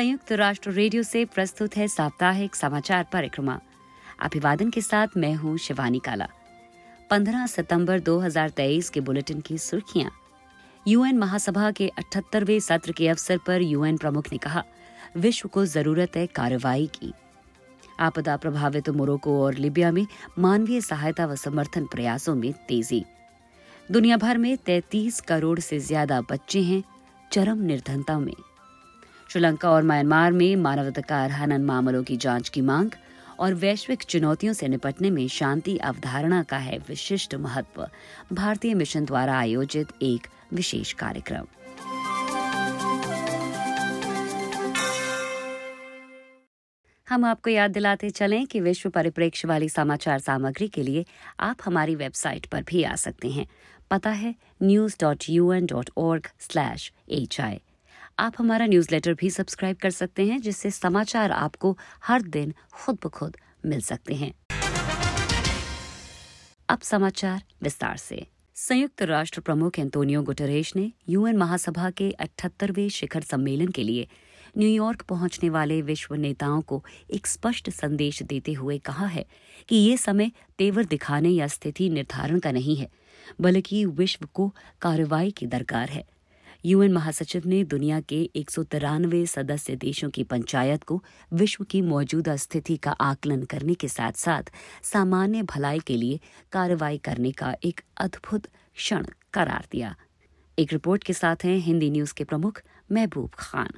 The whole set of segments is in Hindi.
संयुक्त राष्ट्र रेडियो से प्रस्तुत है साप्ताहिक समाचार परिक्रमा। अभिवादन के साथ मैं हूँ शिवानी काला। 15 सितंबर 2023 के बुलेटिन की सुर्खियाँ। यूएन महासभा के 78वें सत्र के अवसर पर यूएन प्रमुख ने कहा, विश्व को ज़रूरत है कार्रवाई की। आपदा प्रभावित मोरक्को और लिबिया में मानवीय सहायता व समर्थन प्रयासों में तेज़ी। दुनिया भर में 33 करोड़ से ज़्यादा बच्चे हैं चरम निर्धनता में। श्रीलंका और म्यांमार में मानवाधिकार हनन मामलों की जाँच की मांग और वैश्विक चुनौतियों से निपटने में शांति अवधारणा का है विशिष्ट महत्व। भारतीय मिशन द्वारा आयोजित एक विशेष कार्यक्रम। हम आपको याद दिलाते चलें कि विश्व परिप्रेक्ष्य वाली समाचार सामग्री के लिए आप हमारी वेबसाइट पर भी आ सकते हैं। पता है news dot U N dot org slash H I आप हमारा न्यूज़लेटर भी सब्सक्राइब कर सकते हैं, जिससे समाचार आपको हर दिन खुद ब खुद मिल सकते हैं। अब समाचार विस्तार से। संयुक्त राष्ट्र प्रमुख एंतोनियो गुटरेश ने यूएन महासभा के 78वें शिखर सम्मेलन के लिए न्यूयॉर्क पहुँचने वाले विश्व नेताओं को एक स्पष्ट संदेश देते हुए कहा है कि ये समय तेवर दिखाने या स्थिति निर्धारण का नहीं है, बल्कि विश्व को कार्रवाई की दरकार है। यूएन महासचिव ने दुनिया के एक सौ तिरानवे सदस्य देशों की पंचायत को विश्व की मौजूदा स्थिति का आकलन करने के साथ साथ सामान्य भलाई के लिए कार्रवाई करने का एक अद्भुत क्षण करार दिया। एक रिपोर्ट के साथ हैं हिंदी न्यूज़ के प्रमुख महबूब खान।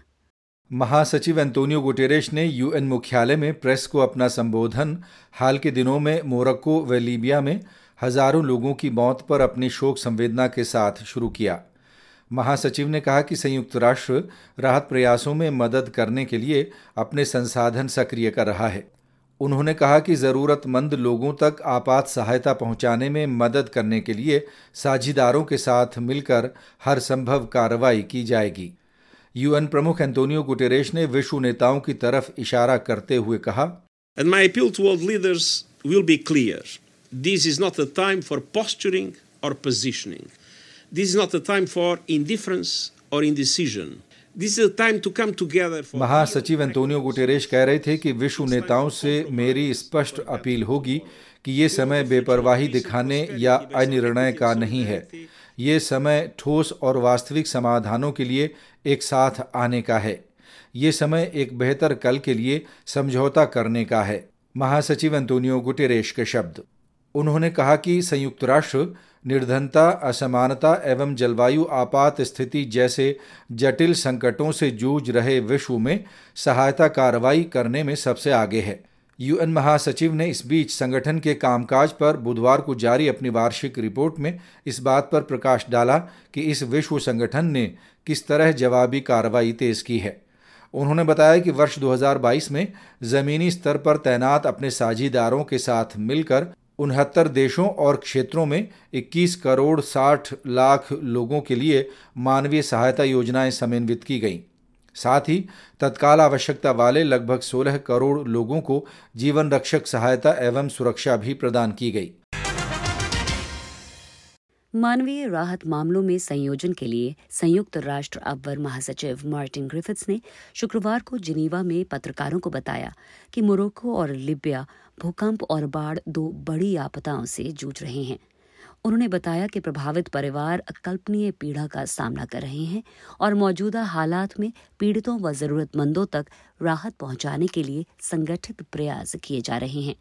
महासचिव एंटोनियो गुटेरेश ने यूएन मुख्यालय में प्रेस को अपना संबोधन, हाल के दिनों में मोरक्को व लीबिया में हज़ारों लोगों की मौत पर अपनी शोक संवेदना के साथ शुरू किया। महासचिव ने कहा कि संयुक्त राष्ट्र राहत प्रयासों में मदद करने के लिए अपने संसाधन सक्रिय कर रहा है। उन्होंने कहा कि ज़रूरतमंद लोगों तक आपात सहायता पहुँचाने में मदद करने के लिए साझीदारों के साथ मिलकर हर संभव कार्रवाई की जाएगी। यूएन प्रमुख एंटोनियो गुटेरेश ने विश्व नेताओं की तरफ़ इशारा करते हुए कहा, And my appeal to world leaders will be clear. This is not a time for indifference or indecision. This is a time to come together for महासचिव एंटोनियो गुटेरेश कह रहे थे कि विश्व नेताओं से मेरी स्पष्ट अपील होगी कि ये समय बेपरवाही दिखाने या अनिर्णय का नहीं है। ये समय ठोस और वास्तविक समाधानों के लिए एक साथ आने का है। ये समय एक बेहतर कल के लिए समझौता करने का है। महासचिव एंटोनियो गुटेरेश के शब्द। उन्होंने कहा कि संयुक्त राष्ट्र निर्धनता, असमानता एवं जलवायु आपात स्थिति जैसे जटिल संकटों से जूझ रहे विश्व में सहायता कार्रवाई करने में सबसे आगे है। यूएन महासचिव ने इस बीच संगठन के कामकाज पर बुधवार को जारी अपनी वार्षिक रिपोर्ट में इस बात पर प्रकाश डाला कि इस विश्व संगठन ने किस तरह जवाबी कार्रवाई तेज की है। उन्होंने बताया कि वर्ष 2022 में ज़मीनी स्तर पर तैनात अपने साझीदारों के साथ मिलकर उनहत्तर देशों और क्षेत्रों में 21 करोड़ 60 लाख लोगों के लिए मानवीय सहायता योजनाएँ समन्वित की गईं। साथ ही तत्काल आवश्यकता वाले लगभग 16 करोड़ लोगों को जीवन रक्षक सहायता एवं सुरक्षा भी प्रदान की गई। मानवीय राहत मामलों में संयोजन के लिए संयुक्त राष्ट्र अवर महासचिव मार्टिन ग्रिफिथ्स ने शुक्रवार को जिनीवा में पत्रकारों को बताया कि मोरक्को और लिबिया भूकंप और बाढ़ दो बड़ी आपदाओं से जूझ रहे हैं। उन्होंने बताया कि प्रभावित परिवार अकल्पनीय पीड़ा का सामना कर रहे हैं और मौजूदा हालात में पीड़ितों व जरूरतमंदों तक राहत पहुँचाने के लिए संगठित प्रयास किए जा रहे हैं।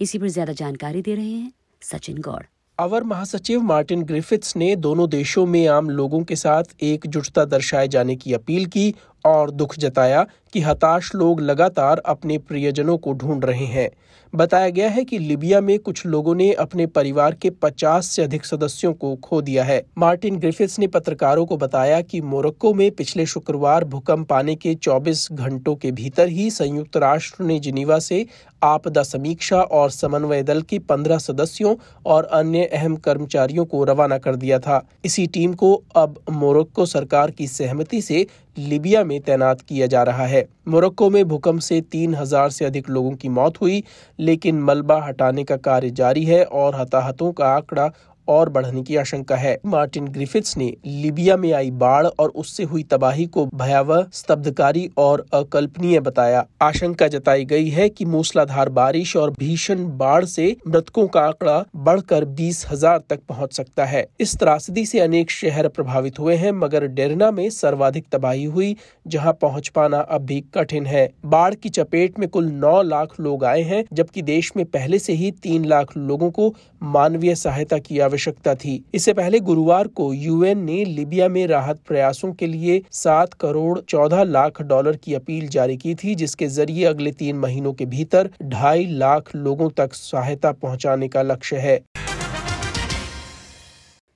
इसी पर ज़्यादा जानकारी दे रहे हैं सचिन गौड़। अवर महासचिव मार्टिन ग्रिफिथ्स ने दोनों देशों में आम लोगों के साथ एकजुटता दर्शाए जाने की अपील की और दुख जताया कि हताश लोग लगातार अपने प्रियजनों को ढूंढ रहे हैं। बताया गया है कि लिबिया में कुछ लोगों ने अपने परिवार के 50 से अधिक सदस्यों को खो दिया है। मार्टिन ग्रिफिथ्स ने पत्रकारों को बताया कि मोरक्को में पिछले शुक्रवार भूकंप आने के 24 घंटों के भीतर ही संयुक्त राष्ट्र ने जिनीवा से आपदा समीक्षा और समन्वय दल के 15 सदस्यों और अन्य अहम कर्मचारियों को रवाना कर दिया था। इसी टीम को अब मोरक्को सरकार की सहमति से लिबिया में तैनात किया जा रहा है। मोरक्को में भूकंप से तीन हज़ार से अधिक लोगों की मौत हुई, लेकिन मलबा हटाने का कार्य जारी है और हताहतों का आंकड़ा और बढ़ने की आशंका है। मार्टिन ग्रिफिथ्स ने लीबिया में आई बाढ़ और उससे हुई तबाही को भयावह, स्तब्धकारी और अकल्पनीय बताया। आशंका जताई गई है कि मूसलाधार बारिश और भीषण बाढ़ से मृतकों का आंकड़ा बढ़कर बीस हज़ार तक पहुँच सकता है। इस त्रासदी से अनेक शहर प्रभावित हुए हैं, मगर डेरना में सर्वाधिक तबाही हुई, जहाँ पहुँच पाना अब भी कठिन है। बाढ़ की चपेट में कुल नौ लाख लोग आए हैं, जबकि देश में पहले से ही तीन लाख लोगों को मानवीय सहायता की आवश्यकता थी। इससे पहले गुरुवार को यूएन ने लीबिया में राहत प्रयासों के लिए सात करोड़ चौदह लाख डॉलर की अपील जारी की थी, जिसके ज़रिए अगले तीन महीनों के भीतर ढाई लाख लोगों तक सहायता पहुँचाने का लक्ष्य है।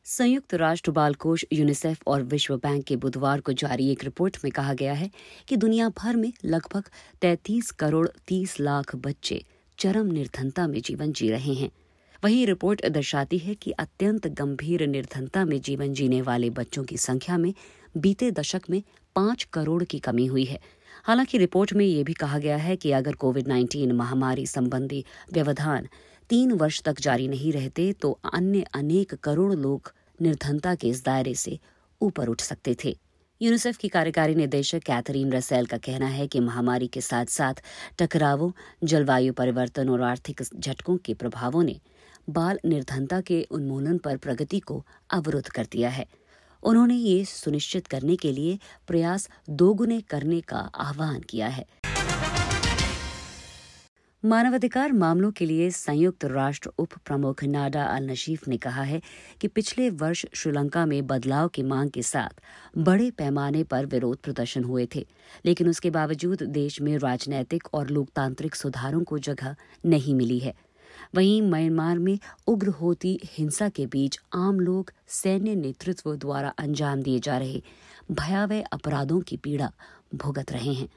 संयुक्त राष्ट्र बाल कोष यूनिसेफ और विश्व बैंक के बुधवार को जारी एक रिपोर्ट में कहा गया है कि दुनिया भर में लगभग 33 करोड़ 30 लाख बच्चे चरम निर्धनता में जीवन जी रहे हैं। वहीं रिपोर्ट दर्शाती है कि अत्यंत गंभीर निर्धनता में जीवन जीने वाले बच्चों की संख्या में बीते दशक में पाँच करोड़ की कमी हुई है। हालाँकि रिपोर्ट में यह भी कहा गया है कि अगर कोविड 19 महामारी संबंधी व्यवधान तीन वर्ष तक जारी नहीं रहते तो अन्य अनेक करोड़ लोग निर्धनता के इस दायरे से ऊपर उठ सकते थे। यूनिसेफ की कार्यकारी निदेशक कैथरीन रसेल का कहना है कि महामारी के साथ साथ टकरावों, जलवायु परिवर्तन और आर्थिक झटकों के प्रभावों ने बाल निर्धनता के उन्मूलन पर प्रगति को अवरुद्ध कर दिया है। उन्होंने ये सुनिश्चित करने के लिए प्रयास दोगुने करने का आह्वान किया है। मानवाधिकार मामलों के लिए संयुक्त राष्ट्र उप प्रमुख नाडा अल नशीफ ने कहा है कि पिछले वर्ष श्रीलंका में बदलाव की मांग के साथ बड़े पैमाने पर विरोध प्रदर्शन हुए थे, लेकिन उसके बावजूद देश में राजनैतिक और लोकतांत्रिक सुधारों को जगह नहीं मिली है। वहीं म्यांमार में उग्र होती हिंसा के बीच आम लोग सैन्य नेतृत्व द्वारा अंजाम दिए जा रहे भयावह अपराधों की पीड़ा भुगत रहे हैं।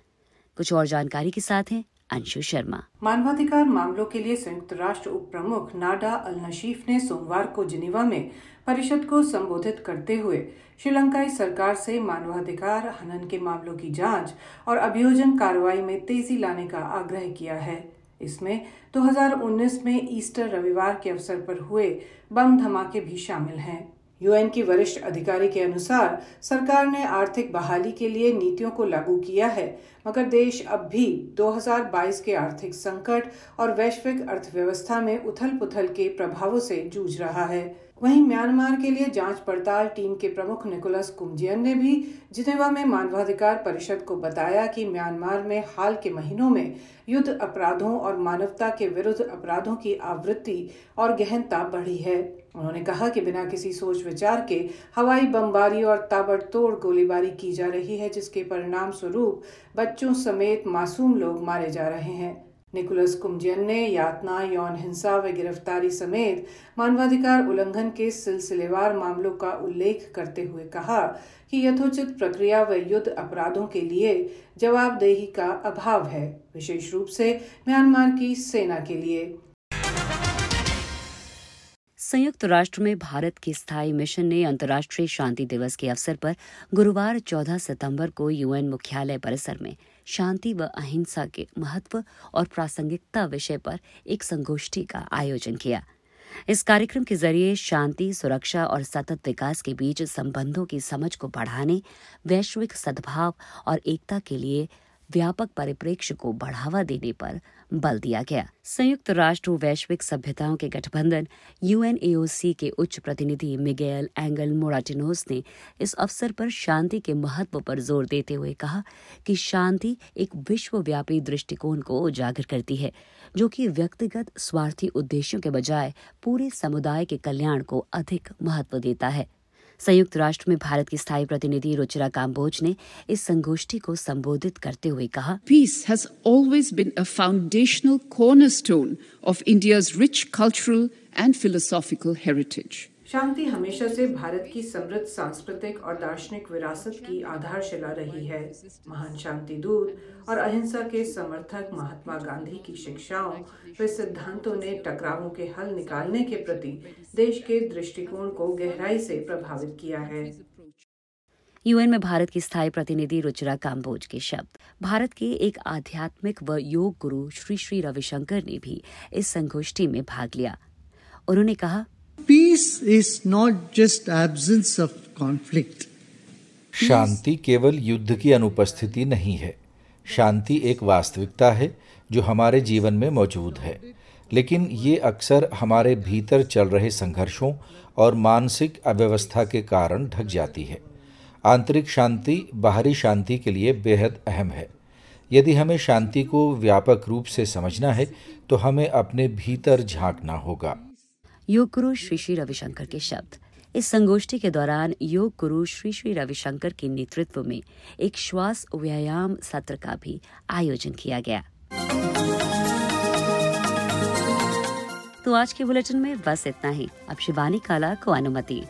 कुछ और जानकारी के साथ हैं, अंशु शर्मा। मानवाधिकार मामलों के लिए संयुक्त राष्ट्र उप प्रमुख नाडा अल नशीफ ने सोमवार को जिनेवा में परिषद को संबोधित करते हुए श्रीलंकाई सरकार से मानवाधिकार, हनन के मामलों की जाँच और अभियोजन कार्रवाई में तेज़ी लाने का आग्रह किया है। इसमें 2019 में ईस्टर रविवार के अवसर पर हुए बम धमाके भी शामिल हैं। यूएन की वरिष्ठ अधिकारी के अनुसार सरकार ने आर्थिक बहाली के लिए नीतियों को लागू किया है, मगर देश अब भी 2022 के आर्थिक संकट और वैश्विक अर्थव्यवस्था में उथल पुथल के प्रभावों से जूझ रहा है। वहीं म्यांमार के लिए जाँच पड़ताल टीम के प्रमुख निकोलस कुमजियन ने भी जिनेवा में मानवाधिकार परिषद को बताया कि म्यांमार में हाल के महीनों में युद्ध अपराधों और मानवता के विरुद्ध अपराधों की आवृत्ति और गहनता बढ़ी है। उन्होंने कहा कि बिना किसी सोच विचार के हवाई बमबारी और ताबड़तोड़ गोलीबारी की जा रही है, जिसके परिणाम स्वरूप बच्चों समेत मासूम लोग मारे जा रहे हैं। निकोलस कुमजियन ने यातना, यौन हिंसा व गिरफ्तारी समेत मानवाधिकार उल्लंघन के सिलसिलेवार मामलों का उल्लेख करते हुए कहा कि यथोचित प्रक्रिया व युद्ध अपराधों के लिए जवाबदेही का अभाव है। विशेष रूप से म्यांमार की सेना के लिए। संयुक्त राष्ट्र में भारत के स्थायी मिशन ने अंतर्राष्ट्रीय शांति दिवस के अवसर पर गुरुवार 14 सितंबर को यूएन मुख्यालय परिसर में शांति व अहिंसा के महत्व और प्रासंगिकता विषय पर एक संगोष्ठी का आयोजन किया। इस कार्यक्रम के ज़रिए शांति, सुरक्षा और सतत विकास के बीच संबंधों की समझ को बढ़ाने, वैश्विक सद्भाव और एकता के लिए व्यापक परिप्रेक्ष्य को बढ़ावा देने पर बल दिया गया। संयुक्त राष्ट्र वैश्विक सभ्यताओं के गठबंधन यूएनएओसी के उच्च प्रतिनिधि मिगेल एंगल मोराटिनोस ने इस अवसर पर शांति के महत्व पर ज़ोर देते हुए कहा कि शांति एक विश्वव्यापी दृष्टिकोण को उजागर करती है, जो कि व्यक्तिगत स्वार्थी उद्देश्यों के बजाय पूरे समुदाय के कल्याण को अधिक महत्व देता है। संयुक्त राष्ट्र में भारत की स्थायी प्रतिनिधि रुचिरा काम्बोज ने इस संगोष्ठी को संबोधित करते हुए कहा peace has always been a foundational cornerstone of India's rich cultural and philosophical heritage शांति हमेशा से भारत की समृद्ध सांस्कृतिक और दार्शनिक विरासत की आधारशिला रही है। महान शांति दूत और अहिंसा के समर्थक महात्मा गांधी की शिक्षाओं व सिद्धांतों ने टकरावों के हल निकालने के प्रति देश के दृष्टिकोण को गहराई से प्रभावित किया है। यूएन में भारत की स्थायी प्रतिनिधि रुचिरा काम्बोज के शब्द। भारत के एक आध्यात्मिक व योग गुरु श्री श्री रविशंकर ने भी इस संगोष्ठी में भाग लिया। उन्होंने कहा Peace is not just absence of conflict. शांति केवल युद्ध की अनुपस्थिति नहीं है। शांति एक वास्तविकता है जो हमारे जीवन में मौजूद है। लेकिन ये अक्सर हमारे भीतर चल रहे संघर्षों और मानसिक अव्यवस्था के कारण ढक जाती है। आंतरिक शांति बाहरी शांति के लिए बेहद अहम है। यदि हमें शांति को व्यापक रूप से समझना है तो हमें अपने भीतर झांकना होगा। योग गुरु श्री श्री रविशंकर के शब्द। इस संगोष्ठी के दौरान योग गुरु श्री श्री रविशंकर के नेतृत्व में एक श्वास व्यायाम सत्र का भी आयोजन किया गया। तो आज के बुलेटिन में बस इतना ही। अब शिवानी काला को अनुमति।